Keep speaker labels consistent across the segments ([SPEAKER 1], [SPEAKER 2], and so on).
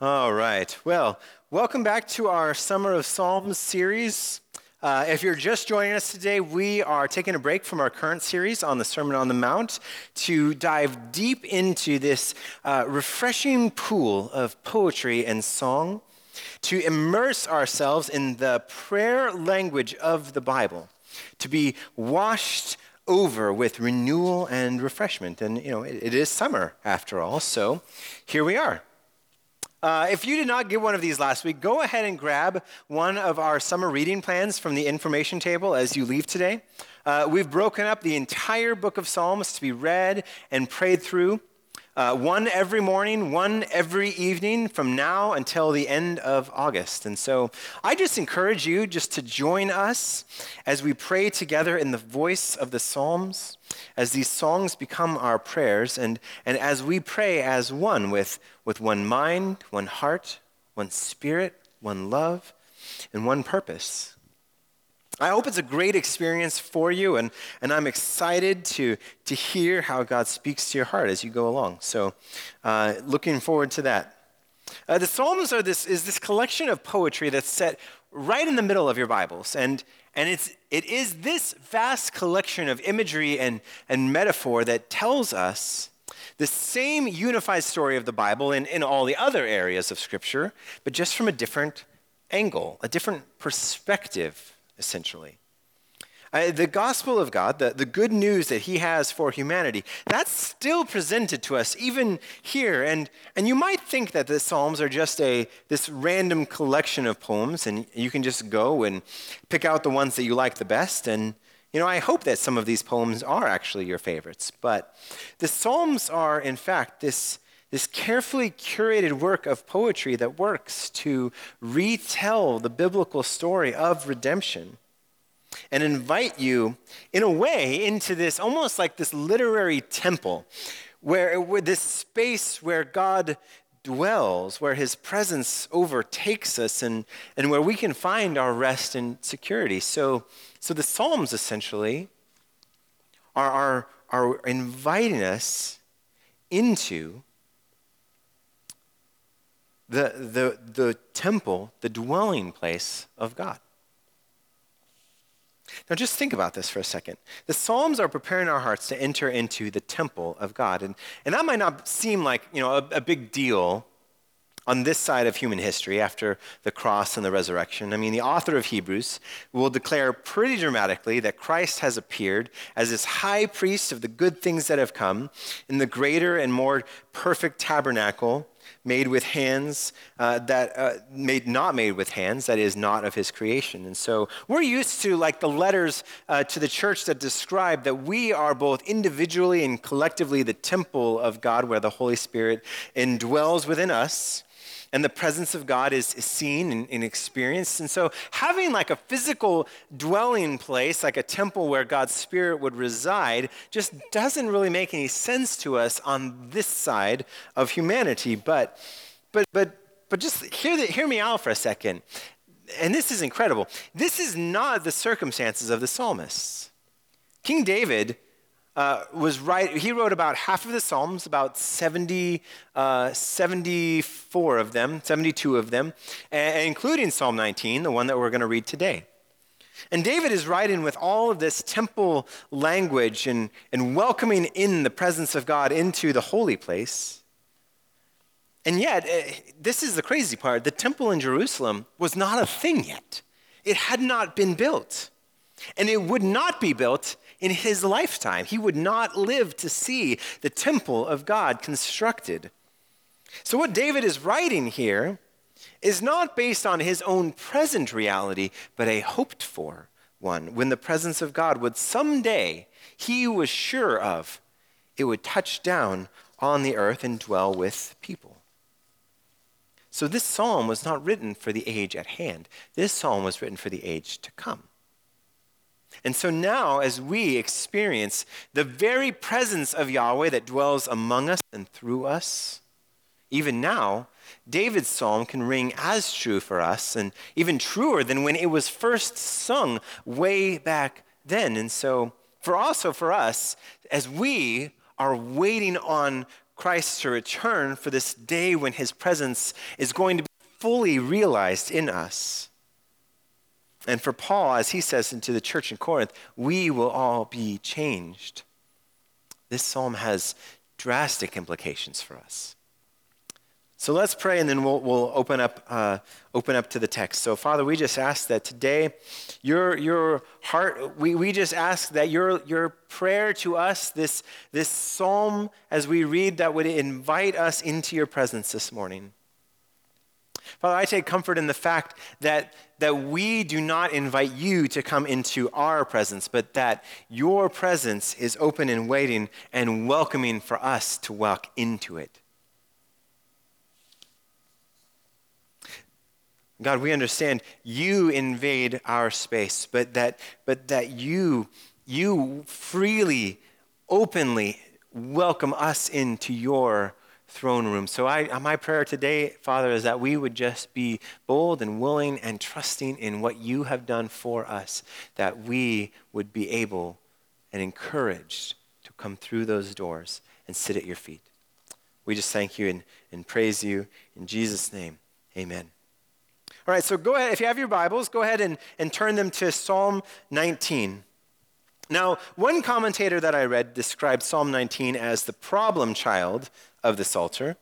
[SPEAKER 1] All right. Well, welcome back to our Summer of Psalms series. Uh, if you're just joining us today, we are taking a break from our current series on the Sermon on the Mount to dive deep into this uh, refreshing pool of poetry and song, to immerse ourselves in the prayer language of the Bible, to be washed over with renewal and refreshment. And, you know, it, it is summer after all, so here we are. Uh, if you did not get one of these last week, go ahead and grab one of our summer reading plans from the information table as you leave today. Uh, we've broken up the entire book of Psalms to be read and prayed through. Uh, one every morning, one every evening from now until the end of August. And so I just encourage you just to join us as we pray together in the voice of the Psalms, as these songs become our prayers, and, and as we pray as one with, with one mind, one heart, one spirit, one love, and one purpose. I hope it's a great experience for you, and, and I'm excited to, to hear how God speaks to your heart as you go along. So, uh, looking forward to that. Uh, the Psalms are this, is this collection of poetry that's set right in the middle of your Bibles. And, and it's, it is this vast collection of imagery and, and metaphor that tells us the same unified story of the Bible in, in all the other areas of Scripture, but just from a different angle, a different perspective essentially. Uh, the gospel of God, the, the good news that he has for humanity, that's still presented to us even here. And, and you might think that the Psalms are just a, this random collection of poems, and you can just go and pick out the ones that you like the best. And, you know, I hope that some of these poems are actually your favorites. But the Psalms are, in fact, this, this carefully curated work of poetry that works to retell the biblical story of redemption and invite you, in a way, into this almost like this literary temple, where, where this space where God dwells, where his presence overtakes us, and, and where we can find our rest and security. So, so the Psalms essentially are, are, are inviting us into the, the, the temple, the dwelling place of God. Now, just think about this for a second. The Psalms are preparing our hearts to enter into the temple of God. And, and that might not seem like you know, a, a big deal on this side of human history after the cross and the resurrection. I mean, the author of Hebrews will declare pretty dramatically that Christ has appeared as this high priest of the good things that have come in the greater and more perfect tabernacle made with hands uh, that uh, made not made with hands that is not of his creation. And so we're used to like the letters uh, to the church that describe that we are both individually and collectively the temple of god where the holy spirit indwells within us and the presence of God is, is seen and, and, experienced. And so, having like a physical dwelling place, like a temple where God's Spirit would reside, just doesn't really make any sense to us on this side of humanity. But, but, but, but just hear, the, hear me out for a second. And this is incredible. This is not the circumstances of the psalmists. King David uh, was right, he wrote about half of the Psalms, about 70, uh, 74 of them, 72 of them, and, including Psalm 19, the one that we're going to read today. And David is writing with all of this temple language and, and welcoming in the presence of God into the holy place. And yet, uh, this is the crazy part the temple in Jerusalem was not a thing yet, it had not been built. And it would not be built in his lifetime. He would not live to see the temple of God constructed. So, what David is writing here is not based on his own present reality, but a hoped for one, when the presence of God would someday, he was sure of, it would touch down on the earth and dwell with people. So, this psalm was not written for the age at hand. This psalm was written for the age to come. And so now, as we experience the very presence of Yahweh that dwells among us and through us, even now, David's psalm can ring as true for us and even truer than when it was first sung way back then. And so, for also for us, as we are waiting on Christ to return, for this day when his presence is going to be fully realized in us. And for Paul, as he says into the church in Corinth, we will all be changed. This psalm has drastic implications for us. So let's pray and then we'll, we'll open, up, uh, open up to the text. So, Father, we just ask that today your, your heart, we, we just ask that your, your prayer to us, this, this psalm as we read, that would invite us into your presence this morning. Father, I take comfort in the fact that, that we do not invite you to come into our presence, but that your presence is open and waiting and welcoming for us to walk into it. God, we understand you invade our space, but that, but that you, you freely, openly welcome us into your throne room. So I, my prayer today, Father, is that we would just be bold and willing and trusting in what you have done for us, that we would be able and encouraged to come through those doors and sit at your feet. We just thank you and, and praise you in Jesus' name. Amen. All right, so go ahead, if you have your Bibles, go ahead and, and turn them to Psalm 19. Now, one commentator that I read described Psalm 19 as the problem child of the Psalter.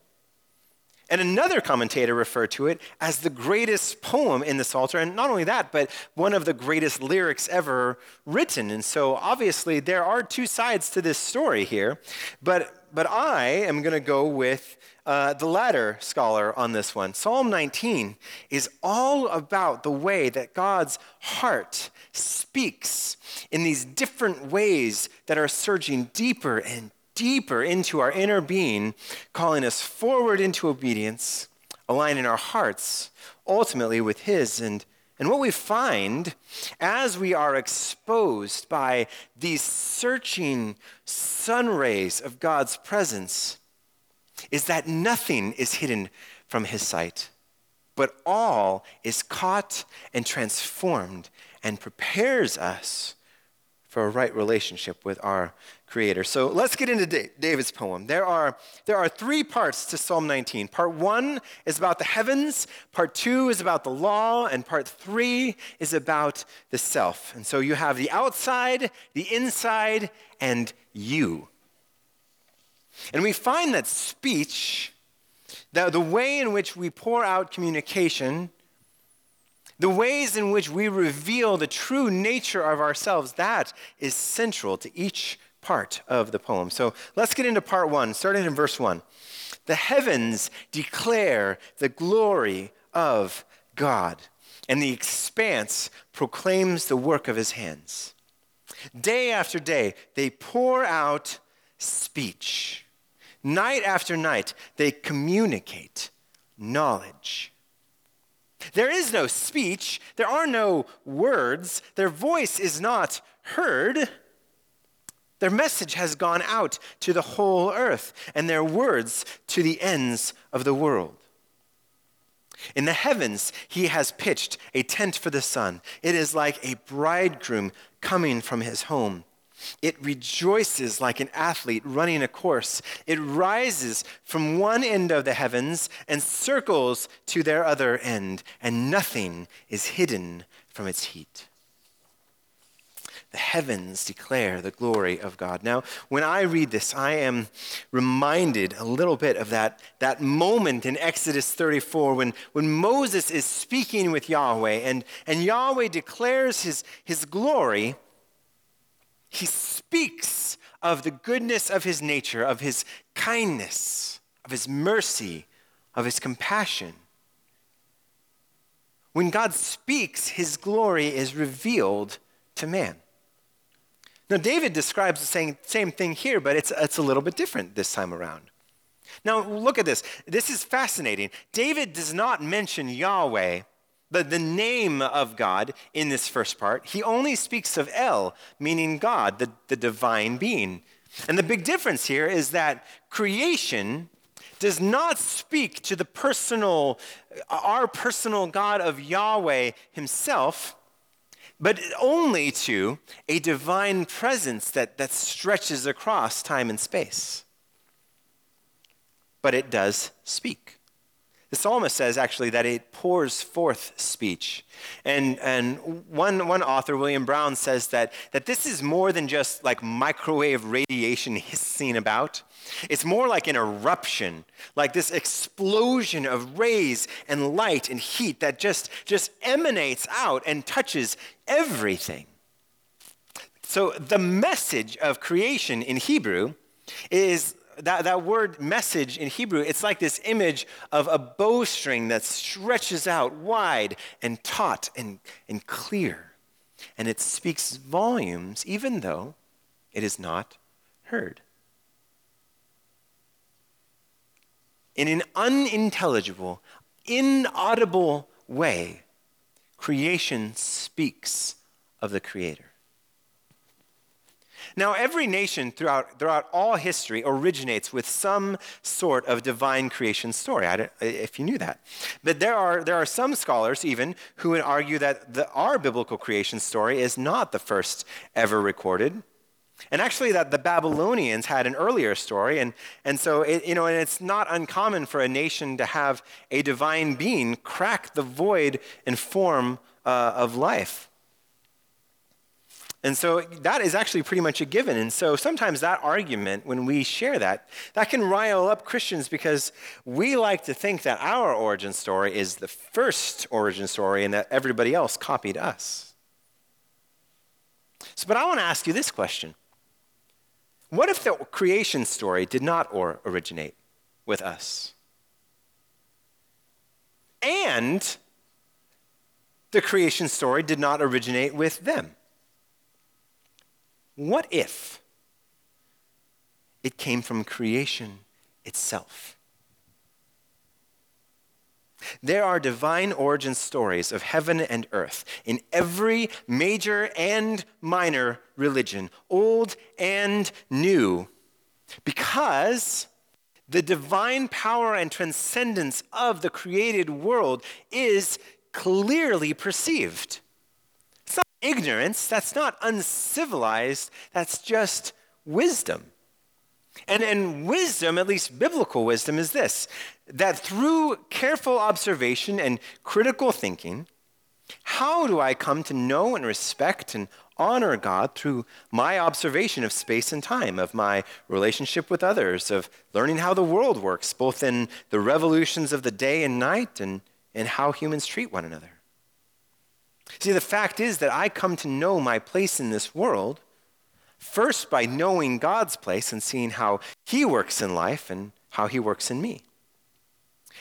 [SPEAKER 1] And another commentator referred to it as the greatest poem in the Psalter. And not only that, but one of the greatest lyrics ever written. And so obviously there are two sides to this story here. But, but I am going to go with uh, the latter scholar on this one. Psalm 19 is all about the way that God's heart speaks in these different ways that are surging deeper and deeper into our inner being, calling us forward into obedience, aligning our hearts ultimately with His. And, and what we find as we are exposed by these searching sun rays of God's presence is that nothing is hidden from His sight, but all is caught and transformed and prepares us for a right relationship with our creator. So let's get into David's poem. There are, there are three parts to Psalm 19. Part one is about the heavens, part two is about the law, and part three is about the self. And so you have the outside, the inside, and you. And we find that speech, that the way in which we pour out communication, the ways in which we reveal the true nature of ourselves, that is central to each part of the poem. So let's get into part one, starting in verse one. The heavens declare the glory of God, and the expanse proclaims the work of his hands. Day after day, they pour out speech. Night after night, they communicate knowledge. There is no speech, there are no words, their voice is not heard. Their message has gone out to the whole earth, and their words to the ends of the world. In the heavens, he has pitched a tent for the sun. It is like a bridegroom coming from his home. It rejoices like an athlete running a course. It rises from one end of the heavens and circles to their other end, and nothing is hidden from its heat. The heavens declare the glory of God. Now, when I read this, I am reminded a little bit of that, that moment in Exodus 34 when, when Moses is speaking with Yahweh and, and Yahweh declares his, his glory he speaks of the goodness of his nature, of his kindness, of his mercy, of his compassion. When God speaks, his glory is revealed to man. Now, David describes the same, same thing here, but it's, it's a little bit different this time around. Now, look at this. This is fascinating. David does not mention Yahweh the, the name of God in this first part, he only speaks of El, meaning God, the, the divine being. And the big difference here is that creation does not speak to the personal, our personal God of Yahweh himself, but only to a divine presence that, that stretches across time and space. but it does speak. The psalmist says actually that it pours forth speech. And, and one, one author, William Brown, says that, that this is more than just like microwave radiation hissing about. It's more like an eruption, like this explosion of rays and light and heat that just, just emanates out and touches everything. So the message of creation in Hebrew is that, that word message in Hebrew, it's like this image of a bowstring that stretches out wide and taut and, and clear. And it speaks volumes, even though it is not heard. In an unintelligible, inaudible way, creation speaks of the Creator. Now, every nation throughout, throughout all history originates with some sort of divine creation story, if you knew that. But there are, there are some scholars, even, who would argue that the, our biblical creation story is not the first ever recorded. And actually, that the Babylonians had an earlier story, and, and so it, you know, and it's not uncommon for a nation to have a divine being crack the void and form uh, of life. And so that is actually pretty much a given. And so sometimes that argument, when we share that, that can rile up Christians because we like to think that our origin story is the first origin story and that everybody else copied us. So, but I want to ask you this question What if the creation story did not or originate with us? And the creation story did not originate with them? What if it came from creation itself? There are divine origin stories of heaven and earth in every major and minor religion, old and new, because the divine power and transcendence of the created world is clearly perceived ignorance, that's not uncivilized, that's just wisdom. And, and wisdom, at least biblical wisdom, is this that through careful observation and critical thinking, how do I come to know and respect and honor God through my observation of space and time, of my relationship with others, of learning how the world works, both in the revolutions of the day and night and, and how humans treat one another? See, the fact is that I come to know my place in this world first by knowing God's place and seeing how He works in life and how He works in me.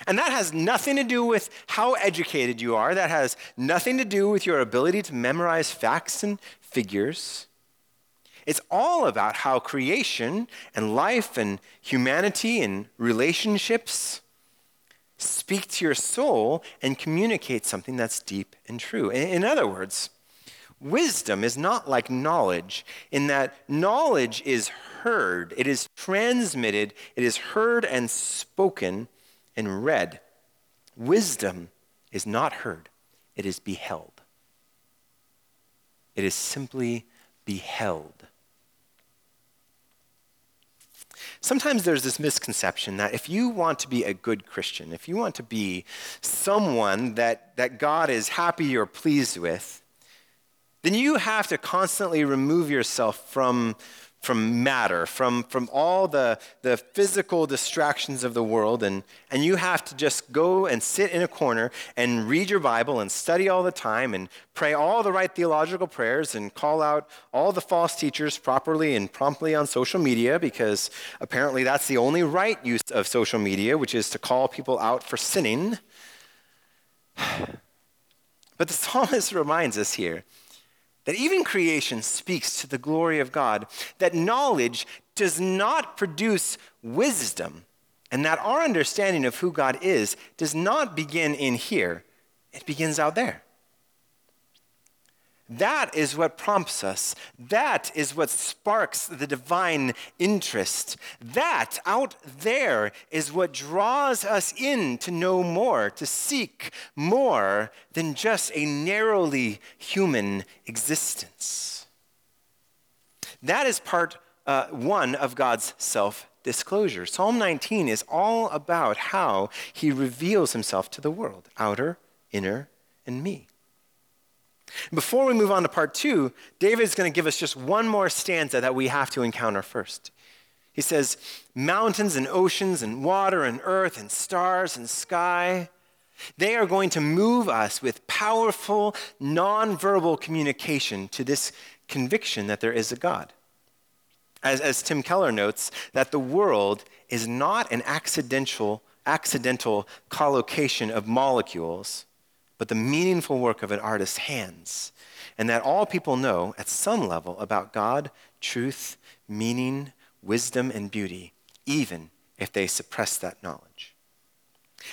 [SPEAKER 1] And that has nothing to do with how educated you are. That has nothing to do with your ability to memorize facts and figures. It's all about how creation and life and humanity and relationships speak to your soul and communicate something that's deep and true. In other words, wisdom is not like knowledge in that knowledge is heard, it is transmitted, it is heard and spoken and read. Wisdom is not heard, it is beheld. It is simply beheld. Sometimes there's this misconception that if you want to be a good Christian, if you want to be someone that, that God is happy or pleased with, then you have to constantly remove yourself from from matter, from, from all the, the physical distractions of the world, and, and you have to just go and sit in a corner and read your Bible and study all the time and pray all the right theological prayers and call out all the false teachers properly and promptly on social media because apparently that's the only right use of social media, which is to call people out for sinning. But the psalmist reminds us here that even creation speaks to the glory of God, that knowledge does not produce wisdom, and that our understanding of who God is does not begin in here, it begins out there. That is what prompts us. That is what sparks the divine interest. That out there is what draws us in to know more, to seek more than just a narrowly human existence. That is part uh, one of God's self disclosure. Psalm 19 is all about how he reveals himself to the world outer, inner, and me. Before we move on to part two, David is going to give us just one more stanza that we have to encounter first. He says, Mountains and oceans and water and earth and stars and sky, they are going to move us with powerful, nonverbal communication to this conviction that there is a God. As, as Tim Keller notes, that the world is not an accidental, accidental collocation of molecules, but the meaningful work of an artist's hands. And that all people know at some level about God, truth, meaning, wisdom, and beauty, even if they suppress that knowledge.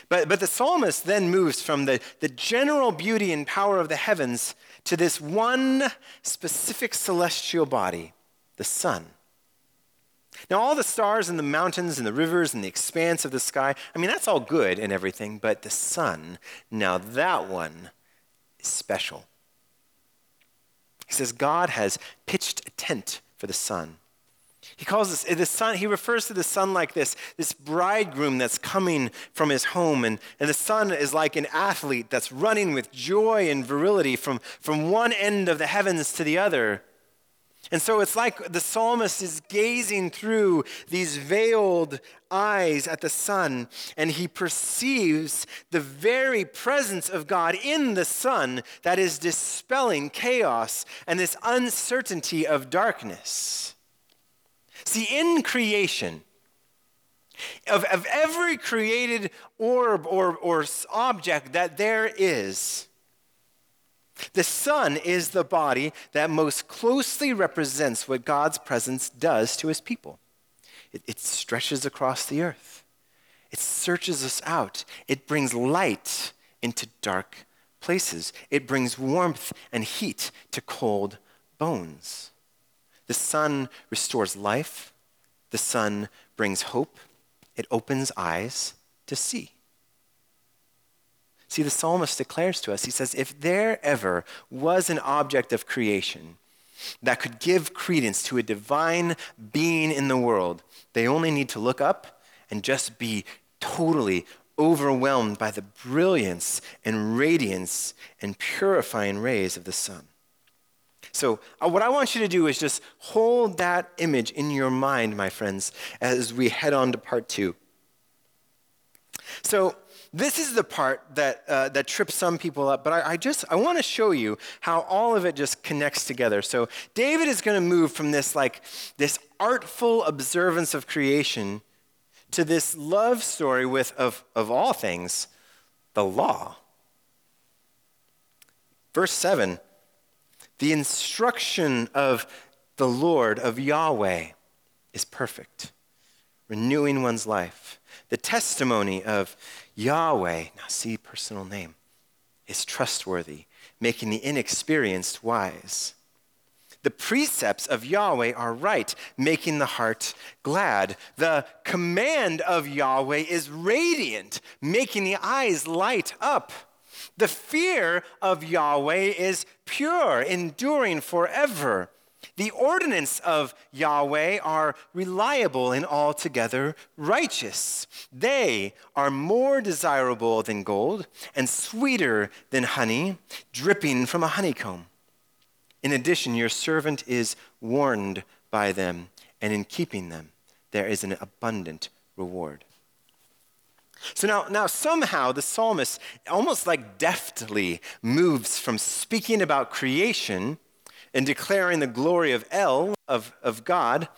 [SPEAKER 1] But, but the psalmist then moves from the, the general beauty and power of the heavens to this one specific celestial body, the sun. Now, all the stars and the mountains and the rivers and the expanse of the sky, I mean, that's all good and everything, but the sun, now that one is special. He says God has pitched a tent for the sun. He calls this the sun, he refers to the sun like this, this bridegroom that's coming from his home. And, and the sun is like an athlete that's running with joy and virility from, from one end of the heavens to the other. And so it's like the psalmist is gazing through these veiled eyes at the sun, and he perceives the very presence of God in the sun that is dispelling chaos and this uncertainty of darkness. See, in creation, of, of every created orb or, or object that there is, the sun is the body that most closely represents what God's presence does to his people. It, it, stretches across the earth, it searches us out, it brings light into dark places, it brings warmth and heat to cold bones. The sun restores life, the sun brings hope, it opens eyes to see. See, the psalmist declares to us, he says, if there ever was an object of creation that could give credence to a divine being in the world, they only need to look up and just be totally overwhelmed by the brilliance and radiance and purifying rays of the sun. So, uh, what I want you to do is just hold that image in your mind, my friends, as we head on to part two. So, this is the part that, uh, that trips some people up, but I, I just I want to show you how all of it just connects together. So David is going to move from this like this artful observance of creation to this love story with of, of all things, the law. Verse 7 the instruction of the Lord, of Yahweh, is perfect, renewing one's life. The testimony of Yahweh, now see personal name, is trustworthy, making the inexperienced wise. The precepts of Yahweh are right, making the heart glad. The command of Yahweh is radiant, making the eyes light up. The fear of Yahweh is pure, enduring forever. The ordinance of Yahweh are reliable and altogether righteous. They are more desirable than gold and sweeter than honey, dripping from a honeycomb. In addition, your servant is warned by them, and in keeping them, there is an abundant reward. So now, now somehow the psalmist almost like deftly moves from speaking about creation and declaring the glory of El, of, of God,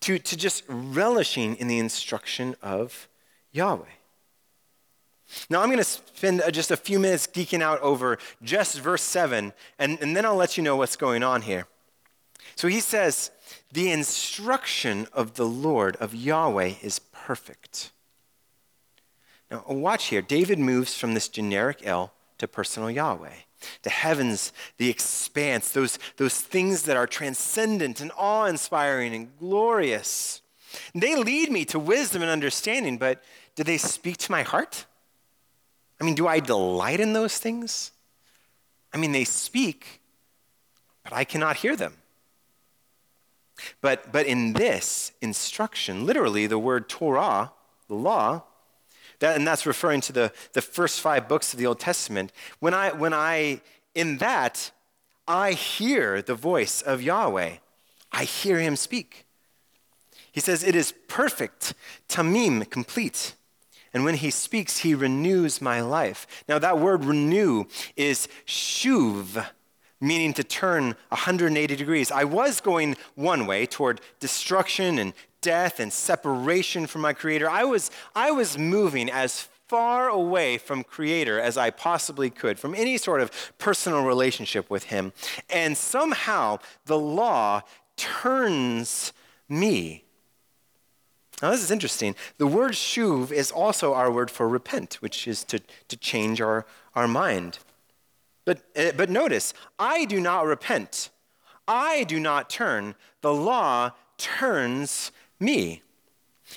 [SPEAKER 1] to, to just relishing in the instruction of Yahweh. Now, I'm going to spend uh, just a few minutes geeking out over just verse 7, and, and then I'll let you know what's going on here. So he says, The instruction of the Lord, of Yahweh, is perfect. Now, watch here. David moves from this generic El to personal Yahweh the heavens, the expanse, those, those things that are transcendent and awe inspiring and glorious. They lead me to wisdom and understanding, but do they speak to my heart? I mean, do I delight in those things? I mean, they speak, but I cannot hear them. But, but in this instruction, literally the word Torah, the law, that, and that's referring to the, the first five books of the Old Testament. When I, when I, in that, I hear the voice of Yahweh, I hear him speak. He says, It is perfect, tamim, complete. And when he speaks, he renews my life. Now, that word renew is shuv, meaning to turn 180 degrees. I was going one way toward destruction and death and separation from my creator. I was, I was moving as far away from creator as I possibly could, from any sort of personal relationship with him. And somehow the law turns me. Now, this is interesting. The word shuv is also our word for repent, which is to, to change our, our mind. But, uh, but notice, I do not repent. I do not turn. The law turns me.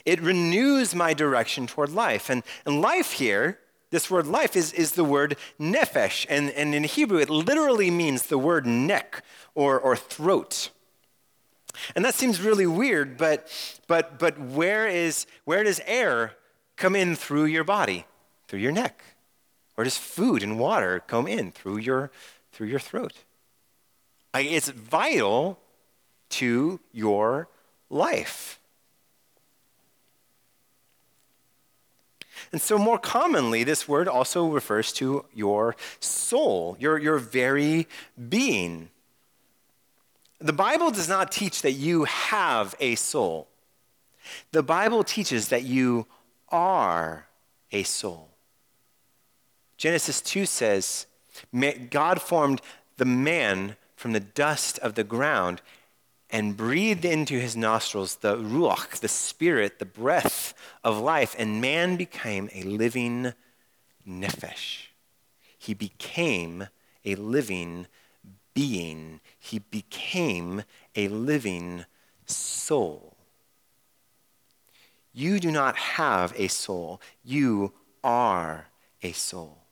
[SPEAKER 1] It renews my direction toward life. And, and life here, this word life, is, is the word nephesh. And, and in Hebrew, it literally means the word neck or, or throat. And that seems really weird, but, but, but where, is, where does air come in through your body? Through your neck. Where does food and water come in through your, through your throat? It's vital to your life. And so, more commonly, this word also refers to your soul, your, your very being. The Bible does not teach that you have a soul, the Bible teaches that you are a soul. Genesis 2 says, God formed the man from the dust of the ground and breathed into his nostrils the ruach, the spirit, the breath of life, and man became a living nephesh. He became a living being. He became a living soul. You do not have a soul, you are a soul.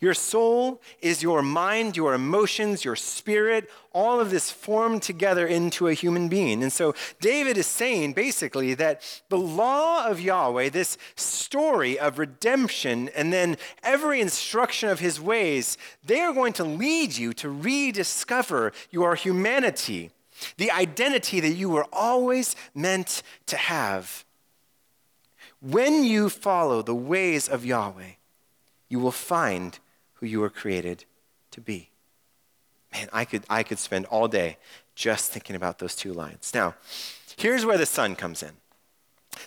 [SPEAKER 1] Your soul is your mind, your emotions, your spirit, all of this formed together into a human being. And so David is saying basically that the law of Yahweh, this story of redemption, and then every instruction of his ways, they are going to lead you to rediscover your humanity, the identity that you were always meant to have. When you follow the ways of Yahweh, you will find who you were created to be. Man, I could, I could spend all day just thinking about those two lines. Now, here's where the sun comes in.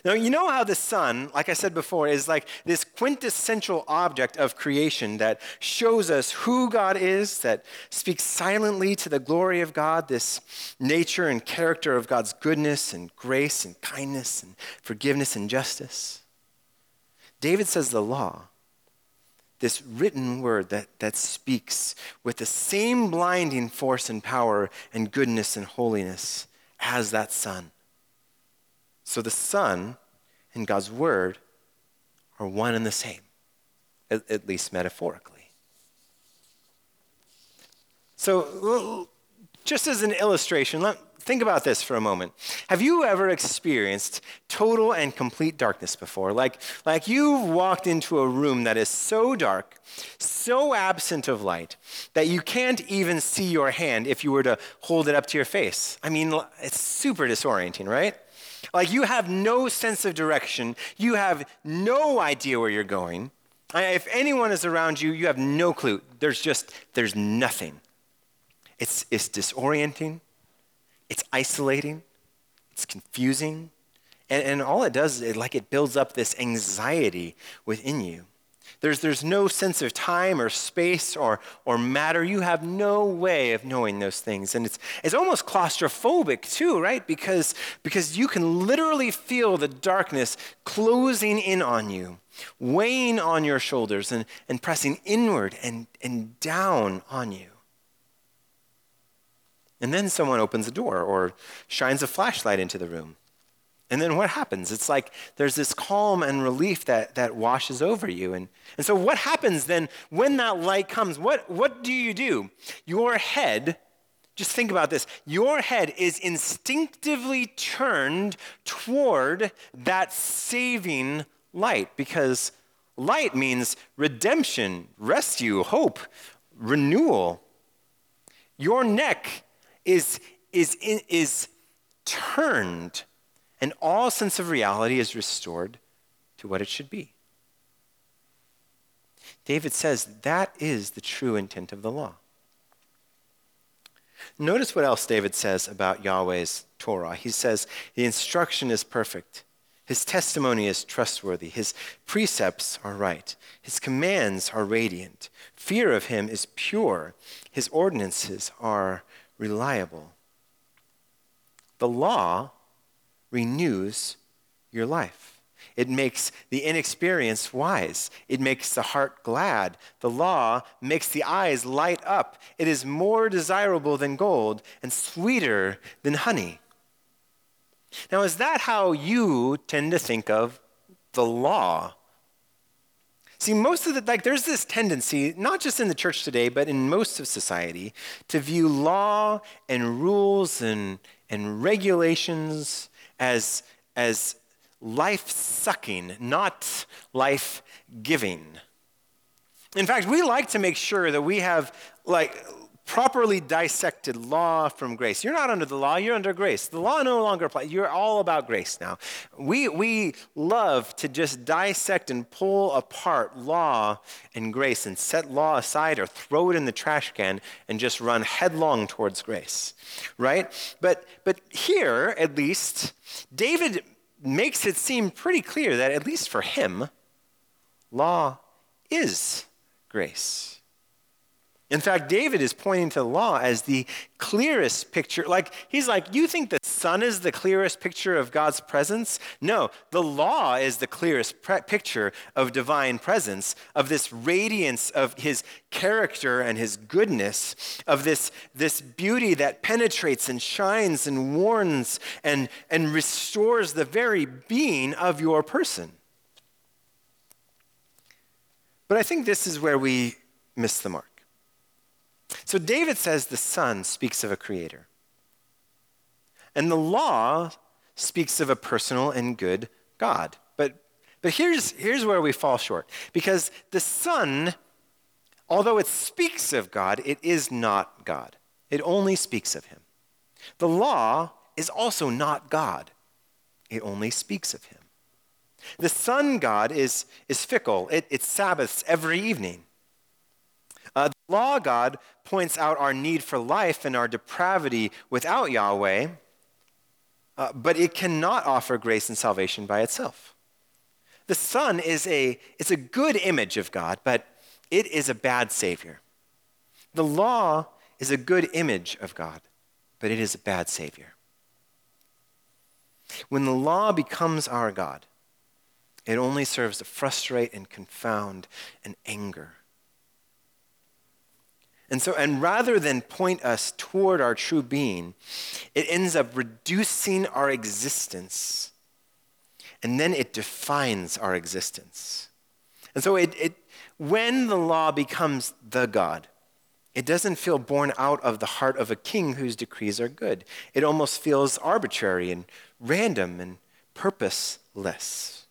[SPEAKER 1] Now, you know how the sun, like I said before, is like this quintessential object of creation that shows us who God is, that speaks silently to the glory of God, this nature and character of God's goodness and grace and kindness and forgiveness and justice. David says the law this written word that, that speaks with the same blinding force and power and goodness and holiness as that sun. So the sun and God's word are one and the same, at, at least metaphorically. So, just as an illustration, let, Think about this for a moment. Have you ever experienced total and complete darkness before? Like, like you've walked into a room that is so dark, so absent of light, that you can't even see your hand if you were to hold it up to your face. I mean, it's super disorienting, right? Like you have no sense of direction, you have no idea where you're going. If anyone is around you, you have no clue. There's just, there's nothing. It's, it's disorienting. It's isolating, it's confusing, and, and all it does is it, like it builds up this anxiety within you. There's, there's no sense of time or space or, or matter. You have no way of knowing those things. And it's, it's almost claustrophobic, too, right? Because, because you can literally feel the darkness closing in on you, weighing on your shoulders, and, and pressing inward and, and down on you. And then someone opens a door or shines a flashlight into the room. And then what happens? It's like there's this calm and relief that, that washes over you. And, and so, what happens then when that light comes? What, what do you do? Your head just think about this. Your head is instinctively turned toward that saving light because light means redemption, rescue, hope, renewal. Your neck is, is, is turned, and all sense of reality is restored to what it should be. David says that is the true intent of the law. Notice what else David says about Yahweh's Torah. He says, The instruction is perfect. His testimony is trustworthy. His precepts are right. His commands are radiant. Fear of him is pure. His ordinances are reliable. The law renews your life. It makes the inexperienced wise. It makes the heart glad. The law makes the eyes light up. It is more desirable than gold and sweeter than honey. Now, is that how you tend to think of the law? See, most of the, like, there's this tendency, not just in the church today, but in most of society, to view law and rules and, and regulations as, as life sucking, not life giving. In fact, we like to make sure that we have like properly dissected law from grace. You're not under the law, you're under grace. The law no longer applies. You're all about grace now. We, we love to just dissect and pull apart law and grace and set law aside or throw it in the trash can and just run headlong towards grace, right? But, but here, at least, David makes it seem pretty clear that, at least for him, law is grace. In fact, David is pointing to the law as the clearest picture. Like, he's like, You think the sun is the clearest picture of God's presence? No, the law is the clearest pre- picture of divine presence, of this radiance of his character and his goodness, of this, this beauty that penetrates and shines and warns and, and restores the very being of your person. But I think this is where we miss the mark. So David says the sun speaks of a creator. And the law speaks of a personal and good God. But, but here's, here's where we fall short. Because the sun, although it speaks of God, it is not God. It only speaks of him. The law is also not God. It only speaks of him. The sun God is, is fickle. It, it Sabbaths every evening. Uh, the law God points out our need for life and our depravity without Yahweh, uh, but it cannot offer grace and salvation by itself. The sun is a, it's a good image of God, but it is a bad Savior. The law is a good image of God, but it is a bad Savior. When the law becomes our God, it only serves to frustrate and confound and anger. And so, and rather than point us toward our true being, it ends up reducing our existence. And then it defines our existence. And so, it, it, when the law becomes the God, it doesn't feel born out of the heart of a king whose decrees are good. It almost feels arbitrary and random and purposeless.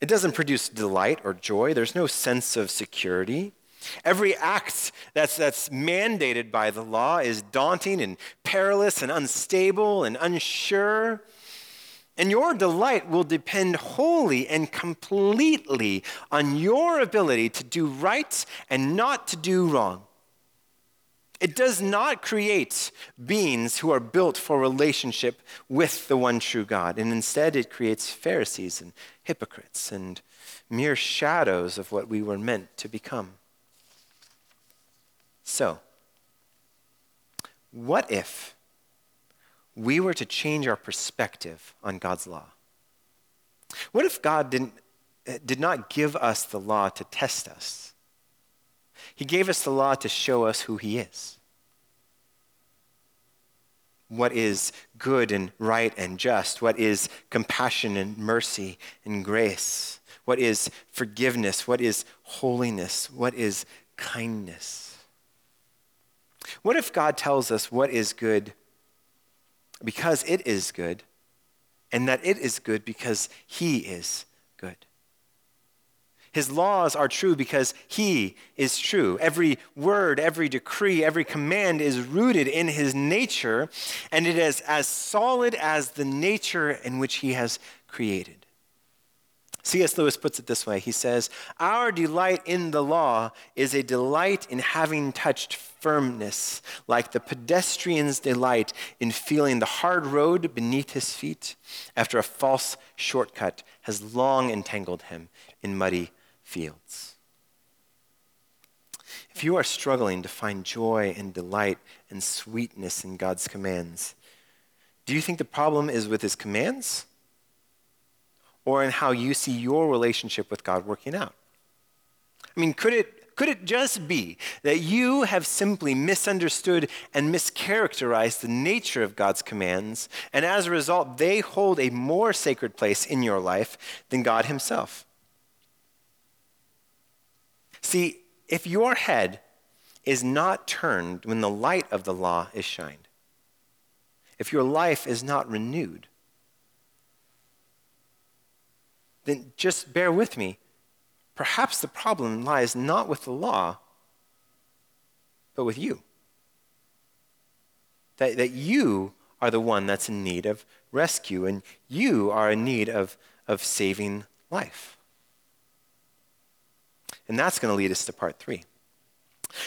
[SPEAKER 1] It doesn't produce delight or joy. There's no sense of security. Every act that's, that's mandated by the law is daunting and perilous and unstable and unsure. And your delight will depend wholly and completely on your ability to do right and not to do wrong. It does not create beings who are built for relationship with the one true God. And instead, it creates Pharisees and hypocrites and mere shadows of what we were meant to become. So, what if we were to change our perspective on God's law? What if God didn't, eh, did not give us the law to test us? He gave us the law to show us who He is. What is good and right and just? What is compassion and mercy and grace? What is forgiveness? What is holiness? What is kindness? What if God tells us what is good because it is good, and that it is good because He is good? His laws are true because He is true. Every word, every decree, every command is rooted in His nature, and it is as solid as the nature in which He has created. C.S. Lewis puts it this way He says, Our delight in the law is a delight in having touched firmness, like the pedestrian's delight in feeling the hard road beneath his feet after a false shortcut has long entangled him in muddy fields. If you are struggling to find joy and delight and sweetness in God's commands, do you think the problem is with his commands or in how you see your relationship with God working out? I mean, could it, could it just be that you have simply misunderstood and mischaracterized the nature of God's commands, and as a result, they hold a more sacred place in your life than God Himself? See, if your head is not turned when the light of the law is shined, if your life is not renewed, then just bear with me. Perhaps the problem lies not with the law, but with you. That, that you are the one that's in need of rescue, and you are in need of, of saving life. And that's going to lead us to part three.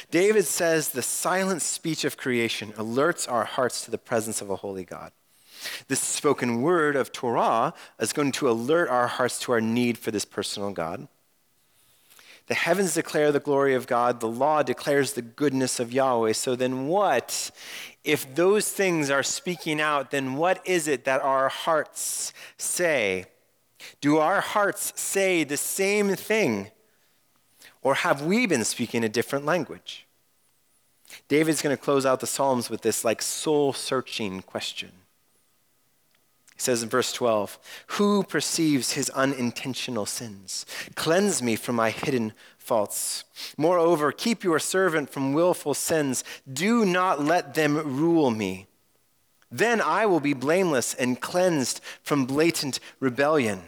[SPEAKER 1] David says the silent speech of creation alerts our hearts to the presence of a holy God. This spoken word of Torah is going to alert our hearts to our need for this personal God. The heavens declare the glory of God, the law declares the goodness of Yahweh. So then, what, if those things are speaking out, then what is it that our hearts say? Do our hearts say the same thing? Or have we been speaking a different language? David's going to close out the Psalms with this like soul searching question. He says in verse 12, Who perceives his unintentional sins? Cleanse me from my hidden faults. Moreover, keep your servant from willful sins. Do not let them rule me. Then I will be blameless and cleansed from blatant rebellion.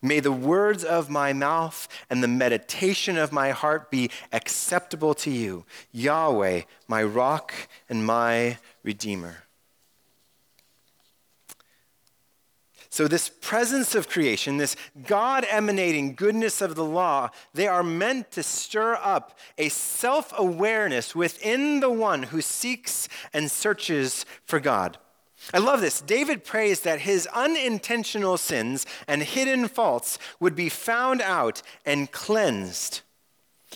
[SPEAKER 1] May the words of my mouth and the meditation of my heart be acceptable to you, Yahweh, my rock and my redeemer. So, this presence of creation, this God emanating goodness of the law, they are meant to stir up a self awareness within the one who seeks and searches for God. I love this. David prays that his unintentional sins and hidden faults would be found out and cleansed.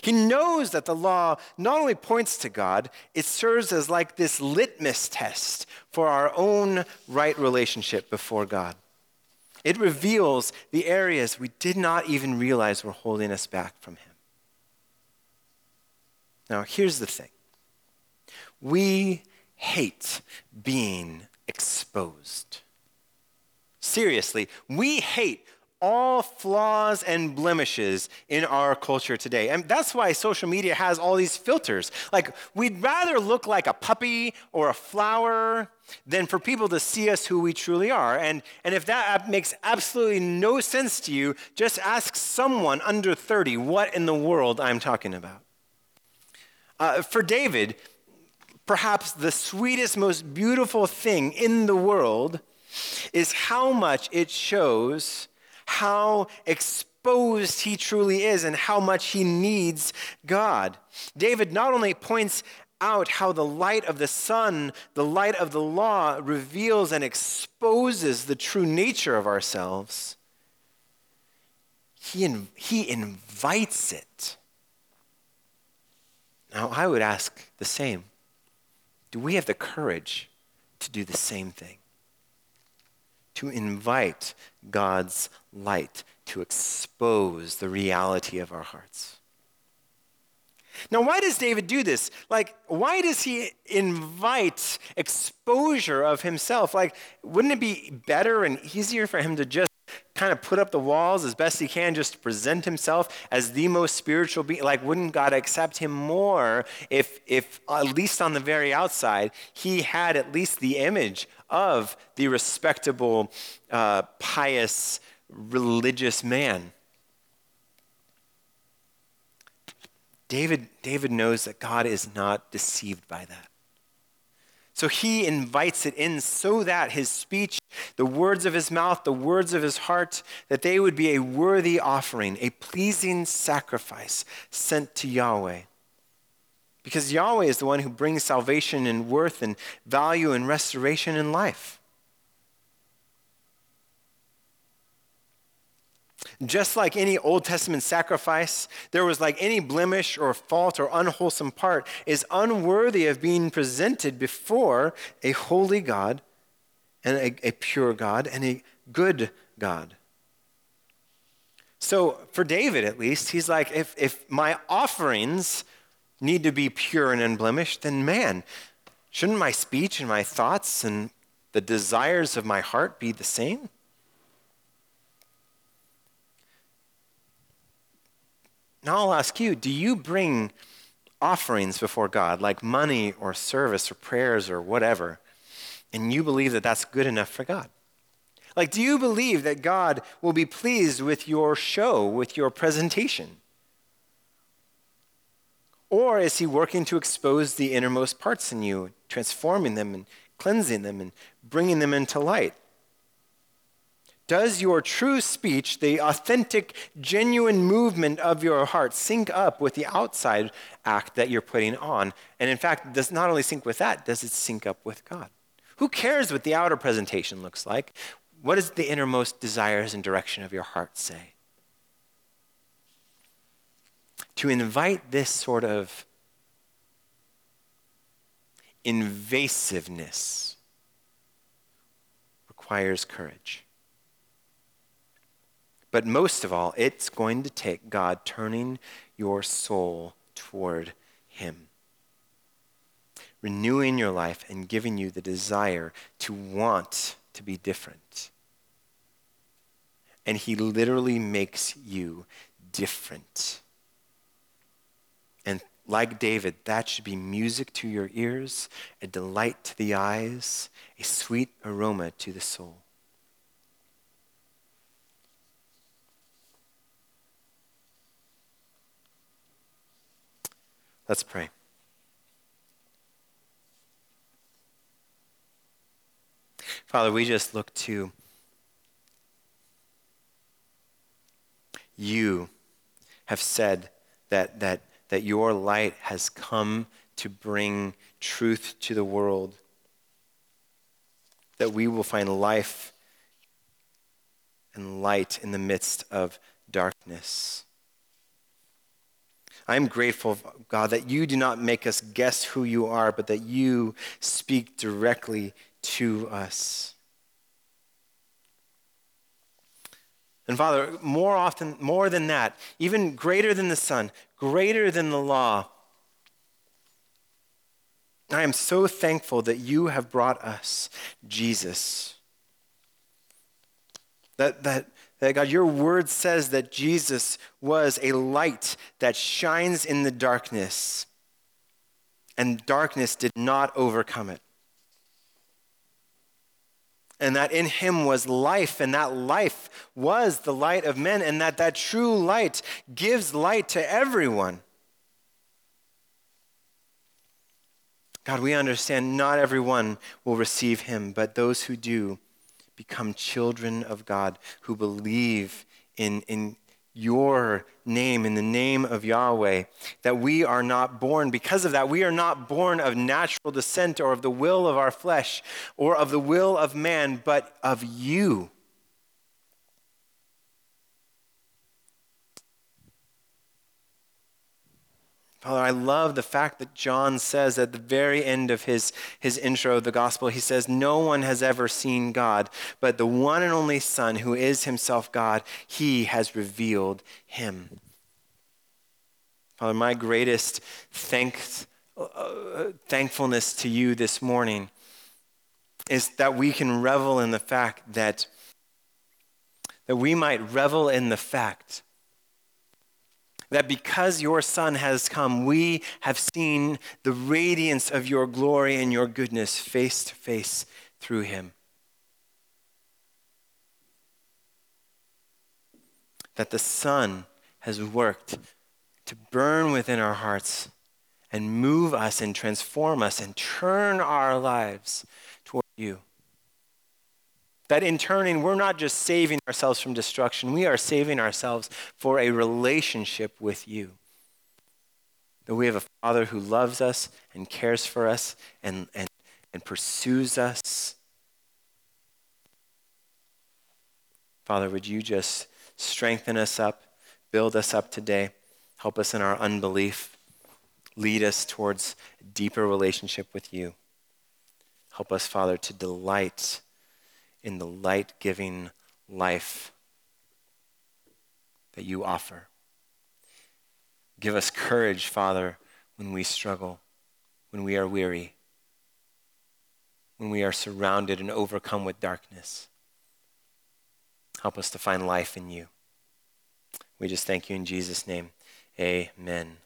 [SPEAKER 1] He knows that the law not only points to God, it serves as like this litmus test for our own right relationship before God. It reveals the areas we did not even realize were holding us back from Him. Now, here's the thing we hate being exposed. Seriously, we hate all flaws and blemishes in our culture today. And that's why social media has all these filters. Like, we'd rather look like a puppy or a flower than for people to see us who we truly are. And, and if that makes absolutely no sense to you, just ask someone under 30 what in the world I'm talking about. Uh, for David, perhaps the sweetest, most beautiful thing in the world is how much it shows how exposed he truly is and how much he needs God. David not only points out how the light of the sun, the light of the law, reveals and exposes the true nature of ourselves, he, in, he invites it. Now, I would ask the same do we have the courage to do the same thing? To invite God's light to expose the reality of our hearts. Now, why does David do this? Like, why does he invite exposure of himself? Like, wouldn't it be better and easier for him to just kind of put up the walls as best he can just present himself as the most spiritual being? Like, wouldn't God accept him more if, if at least on the very outside, he had at least the image of the respectable, uh, pious, religious man? David, David knows that God is not deceived by that. So he invites it in so that his speech, the words of his mouth, the words of his heart, that they would be a worthy offering, a pleasing sacrifice sent to Yahweh. Because Yahweh is the one who brings salvation and worth and value and restoration in life. Just like any Old Testament sacrifice, there was like any blemish or fault or unwholesome part is unworthy of being presented before a holy God and a, a pure God and a good God. So for David, at least, he's like, if, if my offerings need to be pure and unblemished, then man, shouldn't my speech and my thoughts and the desires of my heart be the same? Now I'll ask you do you bring offerings before God, like money or service or prayers or whatever, and you believe that that's good enough for God? Like, do you believe that God will be pleased with your show, with your presentation? Or is he working to expose the innermost parts in you, transforming them and cleansing them and bringing them into light? Does your true speech, the authentic, genuine movement of your heart, sync up with the outside act that you're putting on? And in fact, does not only sync with that, does it sync up with God? Who cares what the outer presentation looks like? What does the innermost desires and direction of your heart say? To invite this sort of invasiveness requires courage. But most of all, it's going to take God turning your soul toward Him, renewing your life and giving you the desire to want to be different. And He literally makes you different. And like David, that should be music to your ears, a delight to the eyes, a sweet aroma to the soul. Let's pray. Father, we just look to you have said that, that, that your light has come to bring truth to the world, that we will find life and light in the midst of darkness. I'm grateful, God, that you do not make us guess who you are, but that you speak directly to us. And Father, more often, more than that, even greater than the sun, greater than the law, I am so thankful that you have brought us Jesus. That, that, that God, your word says that Jesus was a light that shines in the darkness, and darkness did not overcome it. And that in him was life, and that life was the light of men, and that that true light gives light to everyone. God, we understand not everyone will receive him, but those who do become children of God who believe in, in your name, in the name of Yahweh, that we are not born, because of that, we are not born of natural descent or of the will of our flesh or of the will of man, but of you. Father, I love the fact that John says at the very end of his, his intro of the gospel, he says, No one has ever seen God, but the one and only Son, who is himself God, he has revealed him. Father, my greatest thanks, uh, thankfulness to you this morning is that we can revel in the fact that, that we might revel in the fact that because your Son has come, we have seen the radiance of your glory and your goodness face to face through him. That the Son has worked to burn within our hearts and move us and transform us and turn our lives toward you. That in turning, we're not just saving ourselves from destruction, we are saving ourselves for a relationship with you. That we have a Father who loves us and cares for us and, and, and pursues us. Father, would you just strengthen us up, build us up today, help us in our unbelief, lead us towards a deeper relationship with you. Help us, Father, to delight in the light giving life that you offer. Give us courage, Father, when we struggle, when we are weary, when we are surrounded and overcome with darkness. Help us to find life in you. We just thank you in Jesus' name. Amen.